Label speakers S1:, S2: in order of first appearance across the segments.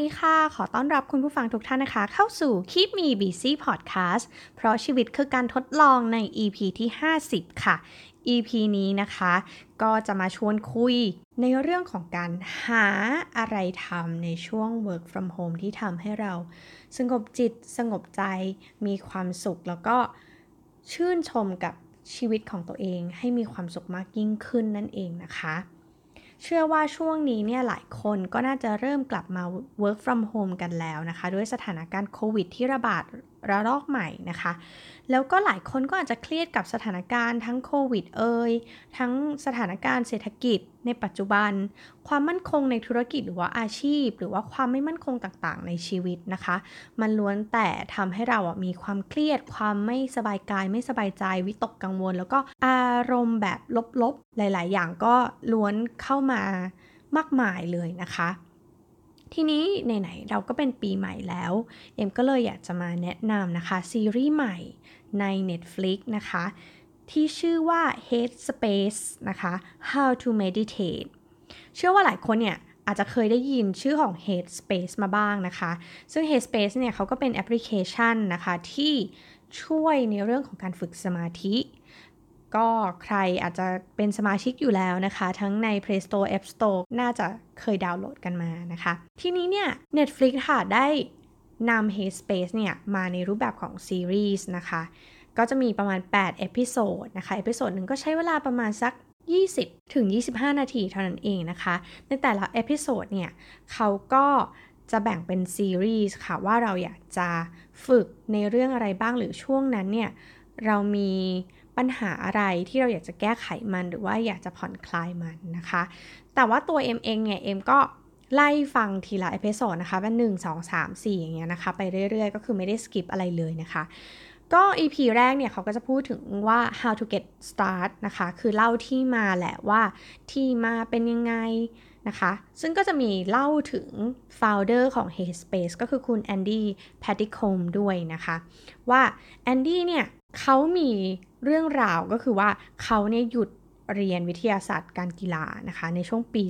S1: ดีค่ะ ขอต้อนรับคุณผู้ฟังทุกท่านนะคะ เข้าสู่ Keep Me Busy Podcast เพราะชีวิตคือการทดลองใน EP ที่ 50 ค่ะ EP นี้นะคะ ก็จะมาชวนคุยในเรื่องของการหาอะไรทำในช่วง work from home ที่ทำให้เรา สงบจิตสงบใจมีความสุข แล้วก็ชื่นชมกับชีวิตของตัวเองให้มีความสุขมากยิ่งขึ้นนั่นเองนะคะ เชื่อว่าช่วงนี้เนี่ยหลายคนก็น่าจะเริ่มกลับมา work from home กันแล้วนะคะ ด้วยสถานการณ์โควิดที่ระบาด ระลอกใหม่นะคะ แล้วก็หลายคนก็อาจจะเครียดกับสถานการณ์ทั้งโควิดเอ่ยทั้งสถานการณ์เศรษฐกิจในปัจจุบัน ความมั่นคงในธุรกิจหรือว่าอาชีพ หรือว่าความไม่มั่นคงต่างๆ ในชีวิตนะคะ มันล้วนแต่ทำให้เราอะมีความเครียด ความไม่สบายกาย ไม่สบายใจ วิตกกังวล แล้วก็อารมณ์แบบลบๆ หลาย ๆ อย่างก็ล้วนเข้ามามากมายเลยนะคะ ทีนี้ไหนๆเราก็เป็นปีใหม่แล้ว เอ็มก็เลยอยากจะมาแนะนำนะคะ ซีรีส์ใหม่ใน Netflix นะคะ ที่ชื่อว่า Headspace นะคะ How to Meditate เชื่อว่าหลายคนเนี่ยอาจจะเคยได้ยินชื่อของ Headspace มาบ้างนะคะ ซึ่ง Headspace เนี่ยเขาก็เป็นแอปพลิเคชันนะคะที่ช่วยในเรื่องของการฝึกสมาธิ ก็ใครอาจจะเป็นสมาชิกอยู่แล้วนะคะ ทั้งใน Play Store App Store น่าจะเคยดาวน์โหลดกันมานะคะ ทีนี้เนี่ย Netflix ค่ะได้นำ Headspace เนี่ย มาในรูปแบบของซีรีส์นะคะ ก็จะมีประมาณ 8 episode นะคะ episode หนึ่งก็ใช้เวลาประมาณสัก 20 ถึง 25 นาทีเท่านั้นเองนะคะ ในแต่ละ episode เนี่ย เขาก็จะแบ่งเป็นซีรีส์ค่ะ ว่าเราอยากจะฝึกในเรื่องอะไรบ้างหรือช่วงนั้นเนี่ย เรามี ปัญหาอะไรที่เราอยากจะแก้ไขมันหรือว่าอยากจะผ่อนคลายมันนะคะ แต่ว่าตัวเอ็มเองเนี่ยเอ็มก็ไล่ฟังทีละ episode นะคะเป็นหนึ่งสองสามสี่อย่างเงี้ยนะคะ ไปเรื่อยๆ ก็คือไม่ได้ skip อะไรเลยนะคะ ก็ EP แรกเนี่ยเขาก็จะพูดถึงว่า how to get start นะคะ คือเล่าที่มาแหละว่าที่มาเป็นยังไงนะคะ ซึ่งก็จะมีเล่าถึง founder ของ Headspace ก็คือคุณ Andy Puddicombe ด้วยนะคะ ว่า Andy เนี่ยเขามี เรื่องราวก็คือว่าเขาเนี่ยหยุดเรียนวิทยาศาสตร์การกีฬานะคะในช่วงปี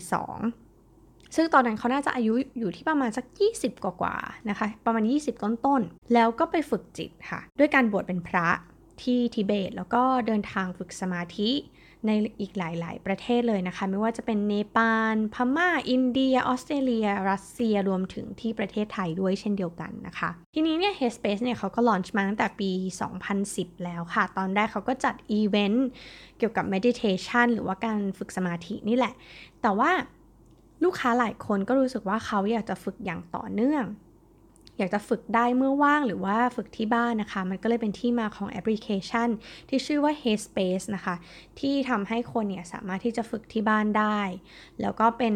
S1: 2 ซึ่งตอนนั้นเขาน่าจะอายุอยู่ที่ประมาณสัก 20 กว่าๆนะคะ ประมาณ 20 ต้นๆ แล้วก็ไปฝึกจิตค่ะ ด้วยการบวชเป็นพระ ที่ทิเบต แล้วก็เดินทางฝึกสมาธิในอีกหลาย ๆ ประเทศเลยนะคะ ไม่ว่าจะเป็นเนปาล พม่า อินเดีย ออสเตรเลีย รัสเซีย รวมถึงที่ประเทศไทยด้วยเช่นเดียวกันนะคะ ทีนี้เนี่ย Headspace เนี่ยเขาก็ลอนช์มาตั้งแต่ปี 2010 แล้วค่ะ ตอนแรกเขาก็จัดอีเวนต์เกี่ยวกับ meditation หรือว่าการฝึกสมาธินี่แหละ แต่ว่าลูกค้าหลายคนก็รู้สึกว่าเขาอยากจะฝึกอย่างต่อเนื่อง อยากจะฝึกได้เมื่อว่างหรือว่าฝึกที่บ้านนะคะ มันก็เลยเป็นที่มาของแอปพลิเคชัน ที่ชื่อว่า Headspace นะคะ ที่ทำให้คนเนี่ยสามารถที่จะฝึกที่บ้านได้ แล้วก็เป็น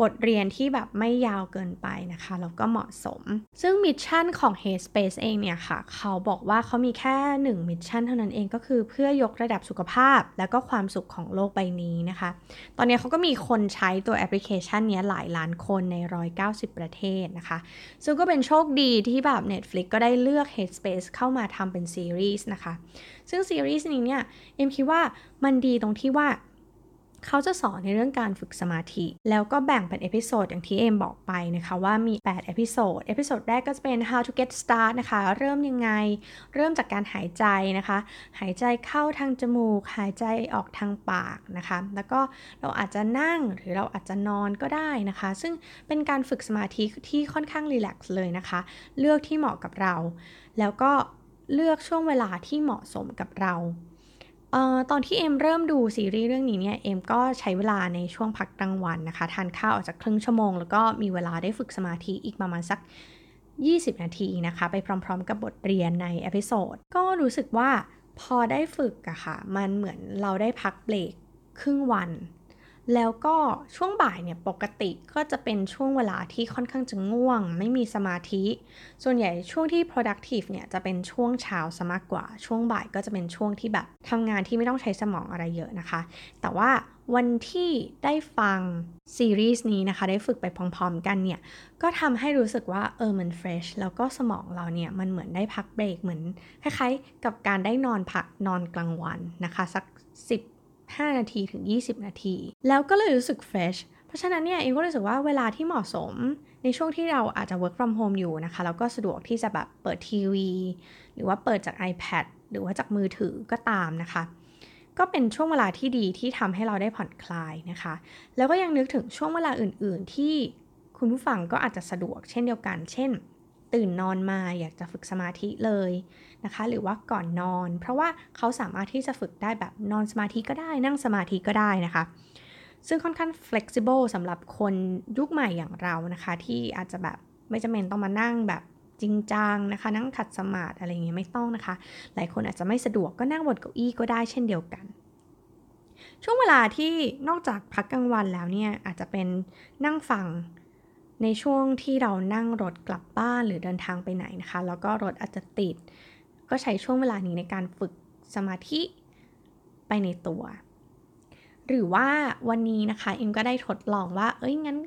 S1: บทเรียนที่แบบไม่ยาวเกินไปนะคะ แล้วก็เหมาะสม ซึ่ง mission ของ Headspace เองเนี่ยค่ะ เขาบอกว่าเขามีแค่ 1 mission เท่านั้นเองก็คือเพื่อยกระดับสุขภาพ แล้วก็ความสุขของโลกใบนี้นะคะ ตอนนี้เขาก็มีคนใช้ตัวแอปพลิเคชันนี้หลายล้านคนใน 190 ประเทศนะคะ ซึ่งก็เป็นโชคดีที่แบบ Netflix ก็ได้เลือก Headspace เข้ามาทำเป็นซีรีส์นะคะ ซึ่งซีรีส์นี้เนี่ยเอ็มคิดว่ามันดีตรงที่ว่า เขาจะสอนในเรื่องการฝึกสมาธิ แล้วก็แบ่งเป็น episode อย่างที่เอ็มบอกไปนะคะว่ามี 8 เอพิโซด episode แรกก็จะเป็น how to get start นะคะ เริ่มยังไง เริ่มจากการหายใจนะคะ หายใจเข้าทางจมูก หายใจออกทางปากนะคะ แล้วก็เราอาจจะนั่งหรือเราอาจจะนอนก็ได้นะคะ ซึ่งเป็นการฝึกสมาธิที่ค่อนข้าง relax เลยนะคะ เลือกที่เหมาะกับเรา แล้วก็เลือกช่วงเวลาที่เหมาะสมกับเรา อ๋อตอนที่เอ็มเริ่มดูซีรีส์เรื่องนี้เนี่ยเอ็มก็ใช้เวลาในช่วงพักกลางวันนะคะ ทานข้าวอาจจะครึ่งชั่วโมง แล้วก็มีเวลาได้ฝึกสมาธิอีกประมาณสัก 20 นาทีนะคะ ไปพร้อมๆ กับบทเรียนใน episode ก็รู้สึกว่าพอได้ฝึกอะค่ะ มันเหมือนเราได้พักเบรกครึ่งวัน แล้วก็ช่วงบ่ายเนี่ยปกติก็จะเป็นช่วงเวลาที่ค่อนข้างจะง่วง ไม่มีสมาธิ ส่วนใหญ่ช่วงที่ productive เนี่ยจะเป็นช่วงเช้าซะมากกว่า ช่วงบ่ายก็จะเป็นช่วงที่แบบทำงานที่ไม่ต้องใช้สมองอะไรเยอะนะคะ แต่ว่าวันที่ได้ฟังซีรีส์นี้นะคะ ได้ฝึกไปพร้อมๆกันเนี่ย ก็ทำให้รู้สึกว่าเออมันเฟรชแล้วก็สมองเราเนี่ย มันเหมือนได้พักเบรกเหมือนคล้ายๆ กับการได้นอนพักนอนกลางวันนะคะ สัก 10 5 นาทีถึง 20 นาที แล้วก็เลยรู้สึกเฟรชราะฉะนั้นเนี่ยเองก็รู้สึกว่าเวลาที่เหมาะสมในช่วงที่เราอาจจะ work from home อยู่นะคะ แล้วก็สะดวกที่จะแบบเปิดทีวี หรือว่าเปิดจาก iPad หรือว่าจากมือถือก็ตามนะคะ ก็เป็นช่วงเวลาที่ดีที่ทำให้เราได้ผ่อนคลายนะคะ แล้วก็ยังนึกถึงช่วงเวลาอื่น ๆ ที่คุณผู้ฟังก็อาจจะสะดวกเช่นเดียวกัน เช่น ตื่นนอนมาอยากจะฝึกสมาธิเลยนะคะ หรือว่าก่อนนอน เพราะว่าเขาสามารถที่จะฝึกได้แบบนอนสมาธิก็ได้ นั่งสมาธิก็ได้นะคะ ซึ่งค่อนข้าง flexible สำหรับคนยุคใหม่อย่างเรานะคะ ที่อาจจะแบบไม่จำเป็นต้องมานั่งแบบจริงจังนะคะ นั่งขัดสมาธิอะไรเงี้ยไม่ต้องนะคะ หลายคนอาจจะไม่สะดวกก็นั่งบนเก้าอี้ก็ได้เช่นเดียวกันช่วงเวลาที่นอกจากพักกลางวันแล้วเนี่ยอาจจะเป็นนั่งฟัง ในช่วงที่เรานั่งรถกลับบ้านหรือเดินทางไปไหนนะคะ แล้วก็รถอาจจะติด ก็ใช้ช่วงเวลานี้ในการฝึกสมาธิไปในตัว หรือว่าวันนี้นะคะเอ็มก็ได้ทดลองว่า เอ้ยงั้น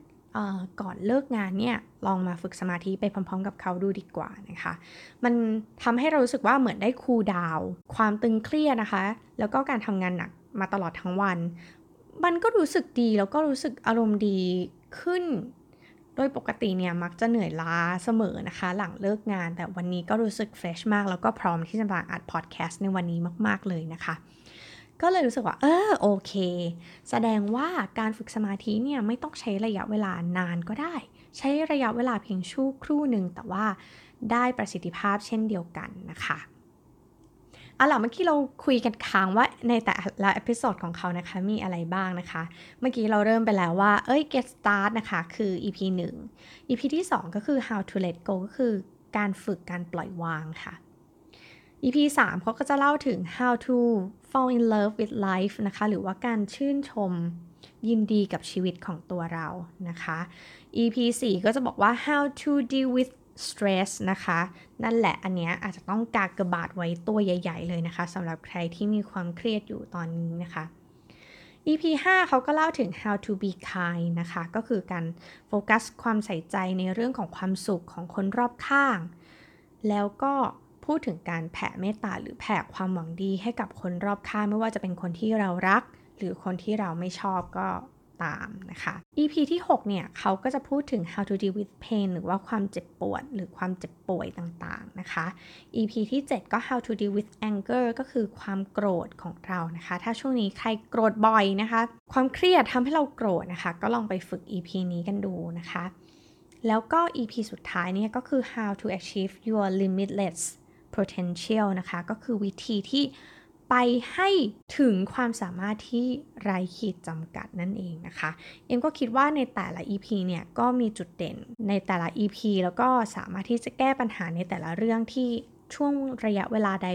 S1: ก่อนเลิกงานเนี่ยลองมาฝึกสมาธิไปพร้อมๆ กับเขาดูดีกว่านะคะ มันทำให้เรารู้สึกว่าเหมือนได้คูลดาวความตึงเครียดนะคะ แล้วก็การทำงานหนักมาตลอดทั้งวัน มันก็รู้สึกดีแล้วก็รู้สึกอารมณ์ดีขึ้น โดยปกติเนี่ยมักจะเหนื่อยล้าเสมอนะคะ หลังเลิกงาน แต่วันนี้ก็รู้สึกเฟรชมาก แล้วก็พร้อมที่จะมาอัดพอดแคสต์ในวันนี้มาก ๆ เลยนะคะ ก็เลยรู้สึกว่า เออโอเค แสดงว่าการฝึกสมาธิเนี่ยไม่ต้องใช้ระยะเวลานานก็ได้ ใช้ระยะเวลาเพียงชั่วครู่หนึ่งแต่ว่าได้ประสิทธิภาพเช่นเดียวกันนะคะ เอาล่ะเมื่อกี้เราคุยกันค้างว่าในแต่ละ episode ของเขานะคะมีอะไรบ้างนะคะ เมื่อกี้เราเริ่มไปแล้วว่า เอ้ย get start นะคะ คือ EP 1 EP ที่ 2 ก็คือ how to let go ก็คือการฝึกการปล่อยวางค่ะ EP 3เขาก็จะเล่าถึง how to fall in love with life นะคะ หรือว่าการชื่นชมยินดีกับชีวิตของตัวเรานะคะ EP 4 ก็จะบอกว่า how to deal with stress นะคะ นั่นแหละอันเนี้ยอาจจะต้องกากกระบาดไว้ตัวใหญ่ ๆ เลยนะคะสำหรับใครที่มีความเครียดอยู่ตอนนี้นะคะ EP 5เขาก็เล่าถึง how to be kind นะคะ ก็คือการโฟกัสความใส่ใจในเรื่องของความสุขของคนรอบข้าง แล้วก็พูดถึงการแผ่เมตตาหรือแผ่ความหวังดีให้กับคนรอบข้าง ไม่ว่าจะเป็นคนที่เรารัก หรือคนที่เราไม่ชอบก็ ตามนะคะ EP ที่ 6 เนี่ยเขาก็จะพูดถึง how to deal with pain หรือว่าความเจ็บปวด หรือความเจ็บป่วยต่างๆนะคะ EP ที่ 7 ก็ how to deal with anger ก็คือความโกรธของเรานะคะ ถ้าช่วงนี้ใครโกรธบ่อยนะคะ ความเครียดทำให้เราโกรธนะคะ ก็ลองไปฝึก EP นี้กันดูนะคะ แล้วก็ EP สุดท้ายเนี่ยก็คือ how to achieve your limitless potential นะคะ ก็คือวิธีที่ ไปให้ถึงความสามารถที่ไร้ขีดจำกัดนั่นเองนะคะ เอ็มก็คิดว่าในแต่ละ EP เนี่ยก็มีจุดเด่นในแต่ละ EP แล้วก็สามารถที่จะแก้ปัญหาในแต่ละเรื่องที่ช่วงระยะเวลาใด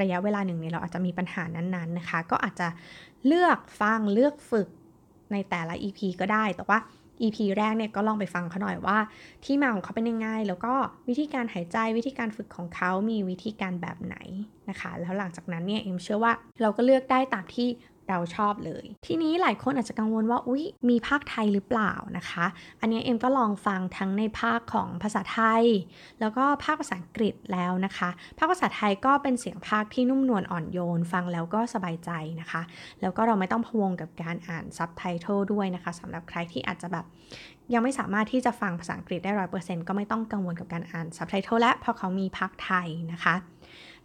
S1: ระยะเวลาหนึ่งเนี่ยเราอาจจะมีปัญหานั้นๆนะคะ ก็อาจจะเลือกฟังเลือกฝึกในแต่ละ EP ก็ได้แต่ว่า EP แรกเนี่ยก็ลองไปฟังเขาหน่อยว่า ที่มาของเขาเป็นยังไง แล้วก็วิธีการหายใจวิธีการฝึกของเขามีวิธีการแบบไหนนะคะ แล้วหลังจากนั้นเนี่ยเอ็มเชื่อว่าเราก็เลือกได้ตามที่ เราชอบเลย ทีนี้หลายคนอาจจะกังวลว่าอุ๊ยมีพากย์ไทยหรือเปล่านะคะ อันนี้เอ็มก็ลองฟังทั้งในพากย์ของภาษาไทย แล้วก็พากย์ภาษาอังกฤษแล้วนะคะ พากย์ภาษาไทยก็เป็นเสียงพากย์ที่นุ่มนวลอ่อนโยน ฟังแล้วก็สบายใจนะคะ แล้วก็เราไม่ต้องพะวงกับการอ่านซับไตเติลด้วยนะคะสำหรับใครที่อาจจะแบบยังไม่สามารถที่จะฟังภาษาอังกฤษได้ร้อยเปอร์เซ็นต์ก็ไม่ต้องกังวลกับการอ่านซับไตเติลและเพราะเขามีพากย์ไทยนะคะ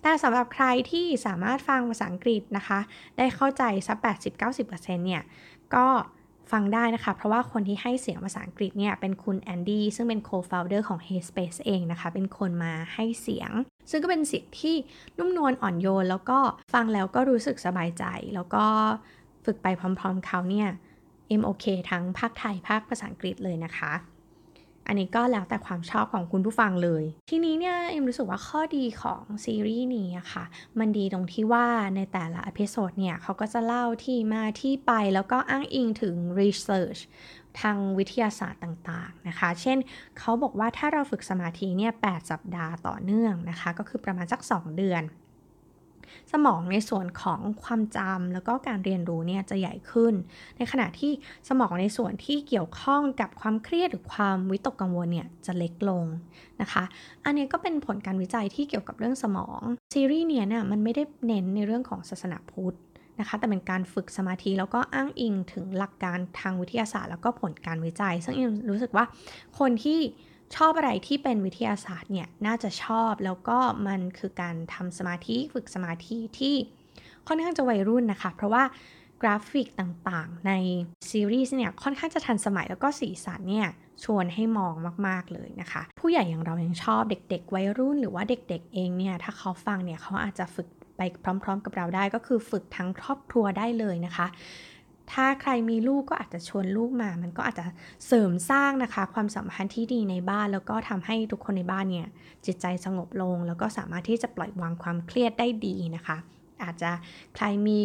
S1: แต่สำหรับใครที่สามารถฟังภาษาอังกฤษนะคะ ได้เข้าใจสัก80-90%เนี่ย ก็ฟังได้นะคะ เพราะว่าคนที่ให้เสียงภาษาอังกฤษเนี่ย เป็นคุณแอนดี้ซึ่งเป็น co-founder ของ Headspace เองนะคะ เป็นคนมาให้เสียง ซึ่งก็เป็นเสียงที่นุ่มนวลอ่อนโยน แล้วก็ฟังแล้วก็รู้สึกสบายใจ แล้วก็ฝึกไปพร้อมๆเขาเนี่ยเอ็มโอเคทั้งภาคไทยภาคภาษาอังกฤษเลยนะคะ อันนี้ก็แล้วแต่ความชอบของคุณผู้ฟังเลย ทีนี้เนี่ยเอ็มรู้สึกว่าข้อดีของซีรีส์นี้อะค่ะ มันดีตรงที่ว่าในแต่ละ episode เนี่ยเขาก็จะเล่าที่มาที่ไปแล้วก็อ้างอิงถึง research ทางวิทยาศาสตร์ต่างๆนะคะ เช่น เขาบอกว่าถ้าเราฝึกสมาธิเนี่ย 8 สัปดาห์ต่อเนื่องนะคะ ก็คือประมาณสัก 2 เดือน สมองในส่วนของความจำแล้วก็การเรียนรู้เนี่ยจะใหญ่ขึ้น ในขณะที่สมองในส่วนที่เกี่ยวข้องกับความเครียดหรือความวิตกกังวลเนี่ยจะเล็กลงนะคะ อันนี้ก็เป็นผลการวิจัยที่เกี่ยวกับเรื่องสมองซีรีส์เนี่ยเนี่ยมันไม่ได้เน้นในเรื่องของศาสนาพุทธนะคะแต่เป็นการฝึกสมาธิแล้วก็อ้างอิงถึงหลักการทางวิทยาศาสตร์ แล้วก็ผลการวิจัย ซึ่งเอ็มรู้สึกว่าคนที่ ชอบอะไรที่เป็นวิทยาศาสตร์เนี่ยน่าจะชอบแล้วก็มันคือการทำสมาธิฝึกสมาธิที่ค่อนข้างจะวัยรุ่นนะคะ เพราะว่ากราฟิกต่างๆ ในซีรีส์เนี่ยค่อนข้างจะทันสมัยแล้วก็สีสันเนี่ยชวนให้มองมากๆเลยนะคะ ผู้ใหญ่อย่างเรายังชอบเด็กๆ วัยรุ่นหรือว่าเด็กๆ เองเนี่ยถ้าเขาฟังเนี่ยเขาอาจจะฝึกไปพร้อม ๆ กับเราได้ก็คือฝึกทั้งครอบครัวได้เลยนะคะ ถ้าใครมีลูกก็อาจจะชวนลูกมา มันก็อาจจะเสริมสร้างนะคะ ความสัมพันธ์ที่ดีในบ้าน แล้วก็ทำให้ทุกคนในบ้านเนี่ยจิตใจสงบลง แล้วก็สามารถที่จะปล่อยวางความเครียดได้ดีนะคะ อาจจะใครมี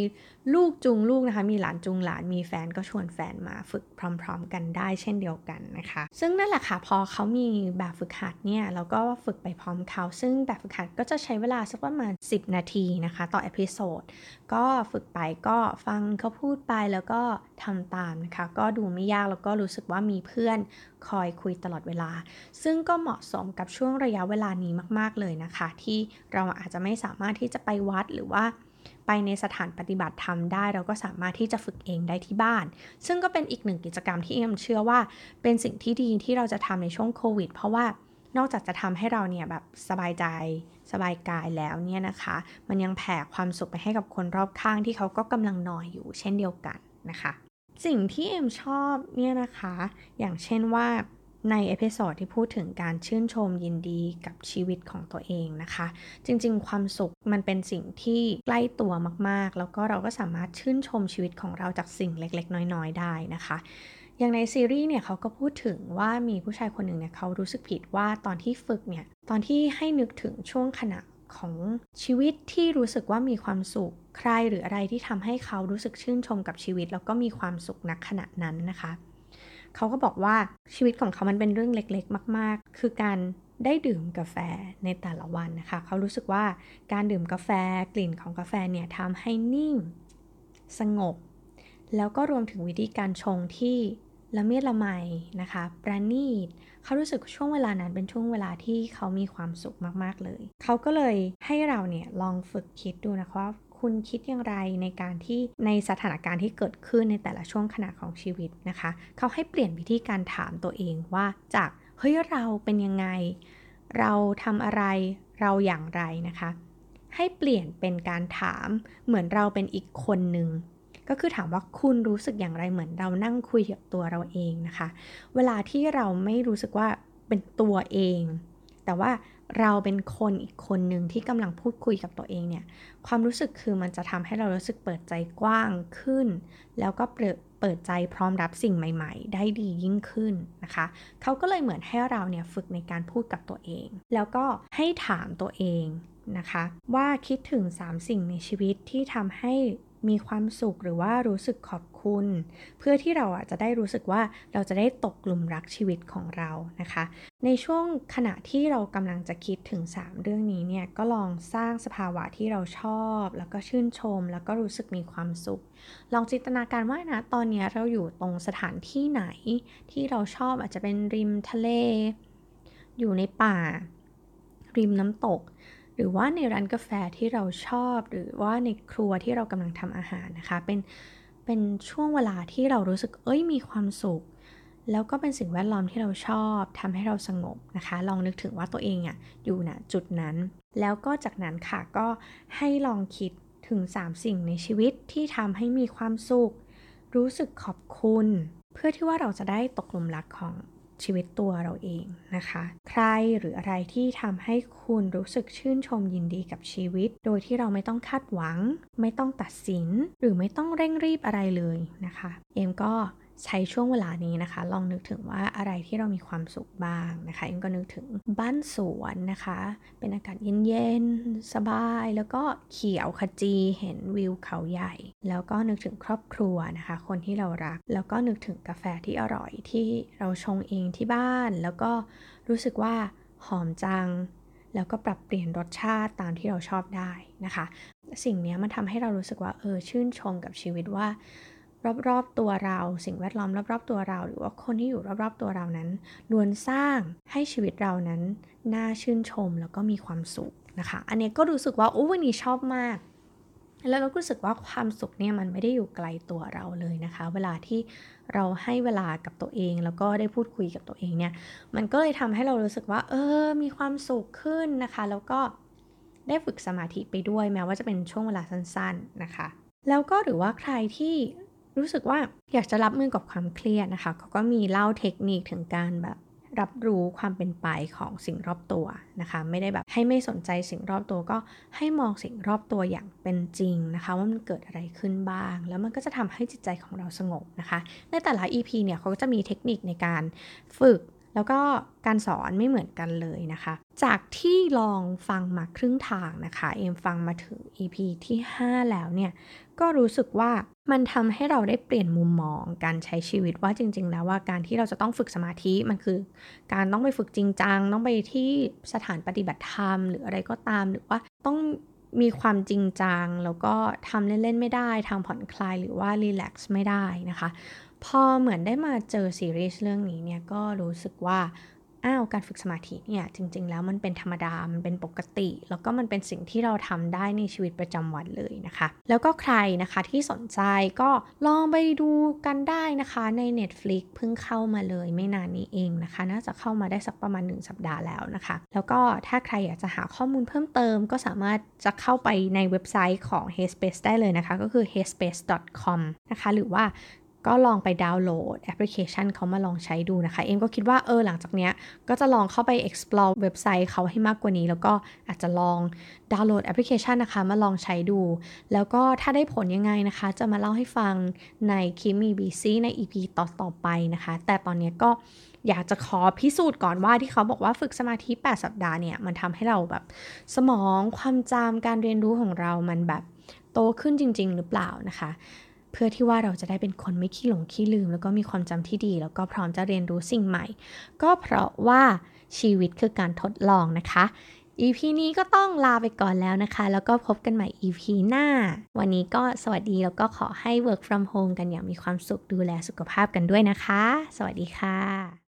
S1: ลูกจูงลูกนะคะ มีหลานจูงหลานมีแฟนก็ชวนแฟนมาฝึกพร้อม ๆ กันได้เช่นเดียวกันนะคะ ซึ่งนั่นแหละค่ะพอเขามีแบบฝึกหัดเนี่ยเราก็ฝึกไปพร้อมเขา ซึ่งแบบฝึกหัดก็จะใช้เวลาสักประมาณ 10 นาทีนะคะ ต่อ episode ก็ฝึกไปก็ฟังเขาพูดไปแล้วก็ทำตามนะคะ ก็ดูไม่ยากแล้วก็รู้สึกว่ามีเพื่อนคอยคุยตลอดเวลา ซึ่งก็เหมาะสมกับช่วงระยะเวลานี้มาก ๆเลยนะคะ ที่เราอาจจะไม่สามารถที่จะไปวัดหรือว่า ไปในสถานปฏิบัติธรรมได้ เราก็สามารถที่จะฝึกเองได้ที่บ้าน ซึ่งก็เป็นอีกหนึ่งกิจกรรมที่เอ็มเชื่อว่าเป็นสิ่งที่ดีที่เราจะทำในช่วงโควิด เพราะว่านอกจากจะทำให้เราเนี่ยแบบสบายใจสบายกายแล้วเนี่ยนะคะ มันยังแผ่ความสุขไปให้กับคนรอบข้างที่เขาก็กำลังนอยอยู่เช่นเดียวกันนะคะ สิ่งที่เอ็มชอบเนี่ยนะคะ อย่างเช่นว่า ใน episode ที่พูดถึงการชื่นชมยินดีกับชีวิตของตัวเองนะคะ จริงๆ ความสุขมันเป็นสิ่งที่ใกล้ตัวมากๆ แล้วก็เราก็สามารถชื่นชมชีวิตของเราจากสิ่งเล็ก ๆ น้อยๆ ได้นะคะ อย่างในซีรีส์เนี่ยเขาก็พูดถึงว่ามีผู้ชายคนหนึ่งเนี่ยเขารู้สึกผิดว่าตอนที่ฝึกเนี่ยตอนที่ให้นึกถึงช่วงขณะของชีวิตที่รู้สึกว่ามีความสุขใครหรืออะไรที่ทำให้เขารู้สึกชื่นชมกับชีวิต แล้วก็มีความสุขนักขณะนั้นนะคะ เขาก็บอกว่าชีวิตของเขามันเป็นเรื่องเล็กๆ มาก ๆ คือการได้ดื่มกาแฟในแต่ละวันนะคะ เขารู้สึกว่าการดื่มกาแฟกลิ่นของกาแฟเนี่ยทำให้นิ่ง สงบ แล้วก็รวมถึงวิธีการชงที่ละเมียดละไมนะคะ ประณีต เขารู้สึกช่วงเวลานั้นเป็นช่วงเวลาที่เขามีความสุขมาก ๆ เลย เขาก็เลยให้เราเนี่ยลองฝึกคิดดูนะคะ คุณคิดอย่างไรในการที่ในสถานการณ์ที่เกิดขึ้นในแต่ละช่วงขณะของชีวิตนะคะ เขาให้เปลี่ยนวิธีการถามตัวเองว่าจากเฮ้ยเราเป็นยังไง เราทำอะไรเราอย่างไรนะคะ ให้เปลี่ยนเป็นการถามเหมือนเราเป็นอีกคนหนึ่งก็คือถามว่าคุณรู้สึกอย่างไรเหมือนเรานั่งคุยกับตัวเราเองนะคะ เวลาที่เราไม่รู้สึกว่าเป็นตัวเอง แต่ว่า เราเป็นคนอีกคนหนึ่งที่กำลังพูดคุยกับตัวเองเนี่ย ความรู้สึกคือมันจะทำให้เรารู้สึกเปิดใจกว้างขึ้น แล้วก็เปิดเปิดใจพร้อมรับสิ่งใหม่ๆ ได้ดียิ่งขึ้นนะคะ เขาก็เลยเหมือนให้เราเนี่ยฝึกในการพูดกับตัวเอง แล้วก็ให้ถามตัวเองนะคะ ว่าคิดถึง 3 สิ่งในชีวิตที่ทำให้มีความสุขหรือว่ารู้สึกขอบ คุณ เพื่อที่เราอะจะได้รู้สึกว่าเราจะได้ตกกลุ่มรักชีวิตของเรานะคะ ในช่วงขณะที่เรากำลังจะคิดถึง 3 เรื่องนี้เนี่ยก็ลองสร้างสภาวะที่เราชอบ แล้วก็ชื่นชม แล้วก็รู้สึกมีความสุข ลองจินตนาการว่านะตอนนี้เราอยู่ตรงสถานที่ไหน ที่เราชอบอาจจะเป็นริมทะเล อยู่ในป่า ริมน้ำตกหรือว่าในร้านกาแฟที่เราชอบหรือว่าในครัวที่เรากำลังทำอาหารนะคะ เป็น เป็นช่วงเวลาที่เรารู้สึกเอ้ยมีความสุข แล้วก็เป็นสิ่งแวดล้อมที่เราชอบทำให้เราสงบนะคะ ลองนึกถึงว่าตัวเองอะ่ะอยู่ณจุดนั้น แล้วก็จากนั้นค่ะก็ให้ลองคิดถึง 3 สิ่งในชีวิตที่ทำให้มีความสุข รู้สึกขอบคุณ เพื่อที่ว่าเราจะได้ตกหลุมรักของ ชีวิตตัวเราเองนะคะ ใครหรืออะไรที่ทำให้คุณรู้สึกชื่นชมยินดีกับชีวิต โดยที่เราไม่ต้องคาดหวัง ไม่ต้องตัดสิน หรือไม่ต้องเร่งรีบอะไรเลยนะคะ เอมก็ ใช้ช่วงเวลานี้นะคะ ลองนึกถึงว่าอะไรที่เรามีความสุขบ้างนะคะเอ็มก็นึกถึงบ้านสวนนะคะ เป็นอากาศเย็นๆ สบาย แล้วก็เขียวขจีเห็นวิวเขาใหญ่ แล้วก็นึกถึงครอบครัวนะคะ คนที่เรารัก แล้วก็นึกถึงกาแฟที่อร่อยที่เราชงเองที่บ้าน แล้วก็รู้สึกว่าหอมจัง แล้วก็ปรับเปลี่ยนรสชาติตามที่เราชอบได้นะคะ สิ่งนี้มันทำให้เรารู้สึกว่าเออชื่นชมกับชีวิตว่า รอบๆตัวเรา สิ่งแวดล้อมรอบๆตัวเรา หรือว่าคนที่อยู่รอบๆตัวเรานั้นล้วนสร้างให้ชีวิตเรานั้น น่าชื่นชมแล้วก็มีความสุขนะคะ อันนี้ก็รู้สึกว่าโอ้วันนี้ชอบมาก แล้วเรารู้สึกว่าความสุขเนี่ยมันไม่ได้อยู่ไกลตัวเราเลยนะคะ เวลาที่เราให้เวลากับตัวเอง แล้วก็ได้พูดคุยกับตัวเองเนี่ย มันก็เลยทำให้เรารู้สึกว่า เออ มีความสุขขึ้นนะคะ แล้วก็ได้ฝึกสมาธิไปด้วยแม้ว่าจะเป็นช่วงเวลาสั้น ๆนะคะ แล้วก็หรือว่าใครที่ รู้สึกว่าอยากจะรับมือกับความเครียดนะคะเขาก็มีเล่าเทคนิคถึงการแบบรับรู้ความเป็นไปของสิ่งรอบตัวนะคะ ไม่ได้แบบให้ไม่สนใจสิ่งรอบตัวก็ให้มองสิ่งรอบตัวอย่างเป็นจริงนะคะ ว่ามันเกิดอะไรขึ้นบ้าง แล้วมันก็จะทำให้จิตใจของเราสงบนะคะ ในแต่ละ EP เนี่ยเขาก็จะมีเทคนิคในการฝึก แล้วก็การสอนไม่เหมือนกันเลยนะคะ จากที่ลองฟังมาครึ่งทางนะคะ เอ็มฟังมาถึง EP ที่ 5 แล้วเนี่ย ก็รู้สึกว่ามันทำให้เราได้เปลี่ยนมุมมองการใช้ชีวิตว่าจริง ๆ แล้วว่าการที่เราจะต้องฝึกสมาธิมันคือ การต้องไปฝึกจริงจังต้องไปที่สถานปฏิบัติธรรม หรืออะไรก็ตามหรือว่าต้องมีความจริงจังแล้วก็ทำเล่น ๆ ไม่ได้ทำผ่อนคลายหรือว่ารีแลกซ์ไม่ได้นะคะ พอเหมือนได้มาเจอซีรีส์เรื่องนี้เนี่ยก็รู้สึกว่าอ้าวการฝึกสมาธิเนี่ยจริง ๆ แล้วมันเป็นธรรมดา มันเป็นปกติ แล้วก็มันเป็นสิ่งที่เราทำได้ในชีวิตประจำวันเลยนะคะ แล้วก็ใครนะคะที่สนใจก็ลองไปดูกันได้นะคะใน Netflix เพิ่งเข้ามาเลยไม่นานนี้เองนะคะ น่าจะเข้ามาได้สักประมาณ 1 สัปดาห์แล้วนะคะ แล้วก็ถ้าใครอยากจะหาข้อมูลเพิ่มเติม ก็สามารถจะเข้าไปในเว็บไซต์ของ Headspace ได้เลยนะคะ ก็คือ headspace.com นะคะหรือว่า ก็ลองไปดาวน์โหลดแอปพลิเคชันเขามาลองใช้ดูนะคะ เอ็มก็คิดว่าเออหลังจากเนี้ยก็จะลองเข้าไป explore เว็บไซต์เขาให้มากกว่านี้ แล้วก็อาจจะลองดาวน์โหลดแอปพลิเคชันนะคะมาลองใช้ดู แล้วก็ถ้าได้ผลยังไงนะคะ จะมาเล่าให้ฟังในคิมีบีซีใน EP ต่อต่อไปนะคะ แต่ตอนนี้ก็อยากจะขอพิสูจน์ก่อนว่าที่เขาบอกว่าฝึกสมาธิ 8 สัปดาห์เนี่ยมันทำให้เราแบบสมองความจำการเรียนรู้ของเรามันแบบโตขึ้นจริง ๆ หรือเปล่านะคะ พื่อที่ว่าเราจะได้เป็นคนไม่ขี้หลงขี้ลืม แล้วก็มีความจำที่ดี แล้วก็พร้อมจะเรียนรู้สิ่งใหม่ ก็เพราะว่าชีวิตคือการทดลองนะคะ EP นี้ก็ต้องลาไปก่อนแล้วนะคะ แล้วก็พบกันใหม่ EP หน้า วันนี้ก็สวัสดีแล้วก็ขอให้ work from home กันอย่างมีความสุขดูแลสุขภาพกันด้วยนะคะ สวัสดีค่ะ